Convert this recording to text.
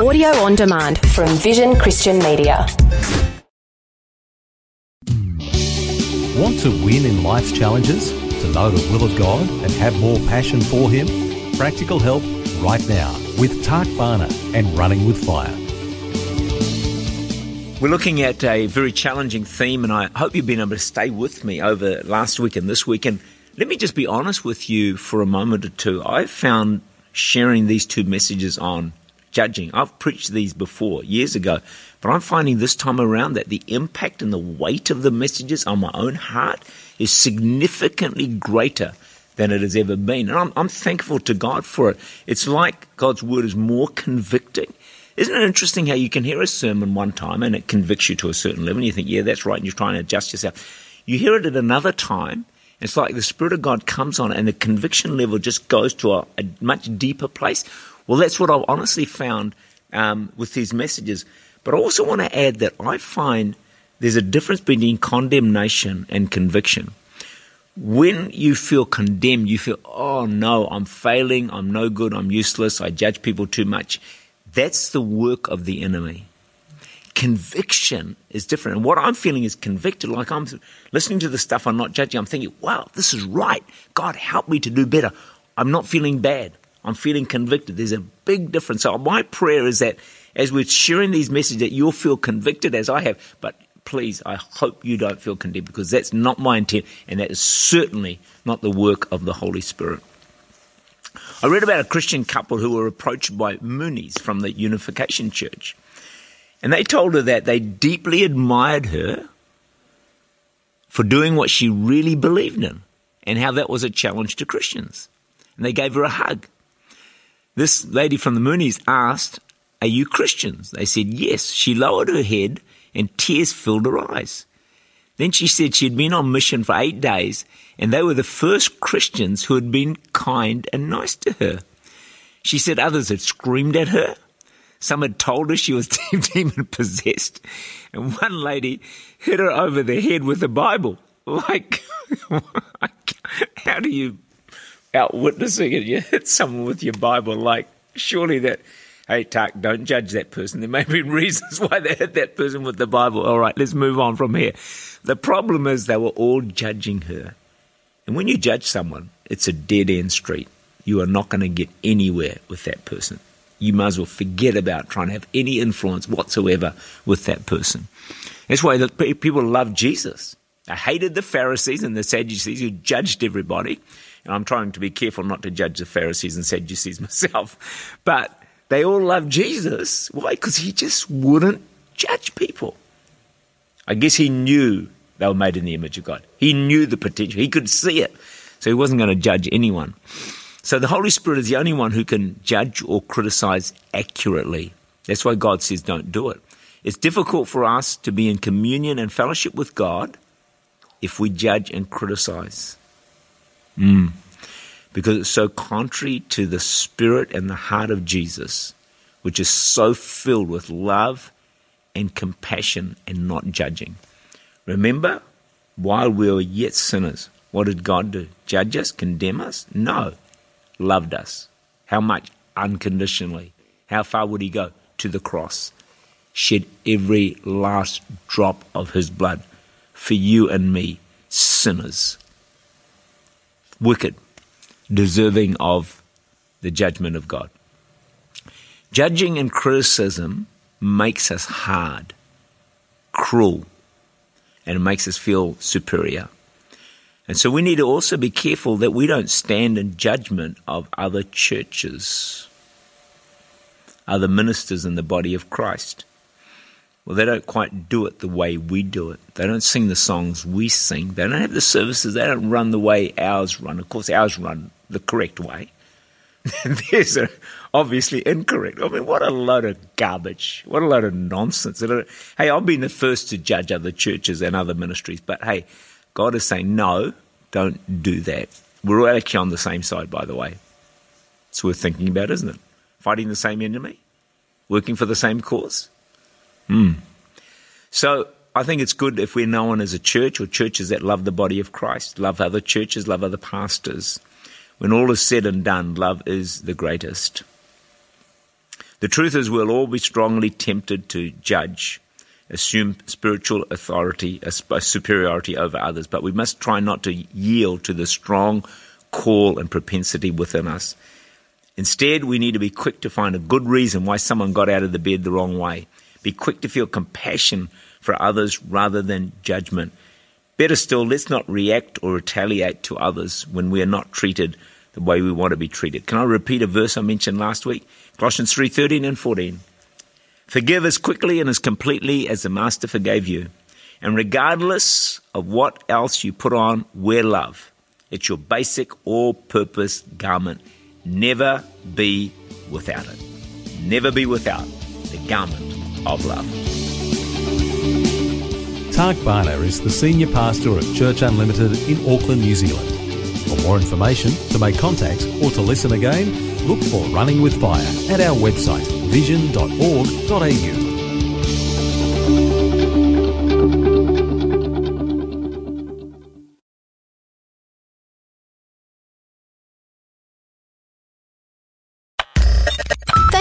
Audio on demand from Vision Christian Media. Want to win in life's challenges? To know the will of God and have more passion for Him? Practical help right now with Tak Bhana and Running with Fire. We're looking at a very challenging theme, and I hope you've been able to stay with me over last week and this week. And let me just be honest with you for a moment or two. I found sharing these two messages on judging. I've preached these before years ago, but I'm finding this time around that the impact and the weight of the messages on my own heart is significantly greater than it has ever been. And I'm, I'm thankful to God for it. It's like God's word is more convicting. Isn't it interesting how you can hear a sermon one time and it convicts you to a certain level and you think, yeah, that's right, and you're trying to adjust yourself. You hear it at another time it's like the Spirit of God comes on and the conviction level just goes to a, a much deeper place. Well, that's what I've honestly found um, with these messages. But I also want to add that I find there's a difference between condemnation and conviction. When you feel condemned, you feel, oh no, I'm failing, I'm no good, I'm useless, I judge people too much. That's the work of the enemy conviction is different. And what I'm feeling is convicted, like I'm listening to the stuff I'm not judging. I'm thinking, wow, this is right. God, help me to do better. I'm not feeling bad. I'm feeling convicted. There's a big difference. So my prayer is that as we're sharing these messages, that you'll feel convicted as I have. But please, I hope you don't feel condemned because that's not my intent, and that is certainly not the work of the Holy Spirit. I read about a Christian couple who were approached by Moonies from the Unification Church. And they told her that they deeply admired her for doing what she really believed in and how that was a challenge to Christians. And they gave her a hug. This lady from the Moonies asked, Are you Christians? They said, Yes. She lowered her head and tears filled her eyes. Then she said she had been on mission for eight days and they were the first Christians who had been kind and nice to her. She said others had screamed at her some had told her she was demon possessed. And one lady hit her over the head with a Bible. Like, how do you out witnessing it? You hit someone with your Bible. Like, surely that, hey, Tuck, don't judge that person. There may be reasons why they hit that person with the Bible. All right, let's move on from here. The problem is they were all judging her. And when you judge someone, it's a dead end street. You are not going to get anywhere with that person you might as well forget about trying to have any influence whatsoever with that person. That's why people love Jesus. They hated the Pharisees and the Sadducees who judged everybody. I'm trying to be careful not to judge the Pharisees and Sadducees myself. But they all loved Jesus. Why? Because he just wouldn't judge people. I guess he knew they were made in the image of God. He knew the potential. He could see it. So he wasn't going to judge anyone. So the Holy Spirit is the only one who can judge or criticize accurately. That's why God says don't do it. It's difficult for us to be in communion and fellowship with God if we judge and criticize. Mm. Because it's so contrary to the spirit and the heart of Jesus, which is so filled with love and compassion and not judging. Remember, while we were yet sinners, what did God do? Judge us? Condemn us? No loved us. How much? Unconditionally. How far would he go? To the cross. Shed every last drop of his blood for you and me, sinners. Wicked, deserving of the judgment of God. Judging and criticism makes us hard, cruel, and it makes us feel superior. And so we need to also be careful that we don't stand in judgment of other churches, other ministers in the body of Christ. Well, they don't quite do it the way we do it. They don't sing the songs we sing. They don't have the services. They don't run the way ours run. Of course, ours run the correct way. Theirs are obviously incorrect. I mean, what a load of garbage. What a load of nonsense. Uh, hey, I've been the first to judge other churches and other ministries, but hey, God is saying, no, don't do that. We're all actually on the same side, by the way. It's worth thinking about, isn't it? Fighting the same enemy? Working for the same cause? Hmm. So I think it's good if we're known as a church or churches that love the body of Christ, love other churches, love other pastors. When all is said and done, love is the greatest. The truth is, we'll all be strongly tempted to judge, assume spiritual authority, superiority over others, but we must try not to yield to the strong call and propensity within us. Instead, we need to be quick to find a good reason why someone got out of the bed the wrong way. Be quick to feel compassion for others rather than judgment. Better still, let's not react or retaliate to others when we are not treated the way we want to be treated. Can I repeat a verse I mentioned last week? Colossians 3:13 and 14. Forgive as quickly and as completely as the master forgave you. And regardless of what else you put on, wear love. It's your basic all-purpose garment. Never be without it. Never be without the garment of love. Tak Bhana is the senior pastor at Church Unlimited in Auckland, New Zealand. For more information, to make contact, or to listen again, look for Running with Fire at our website vision.org.au.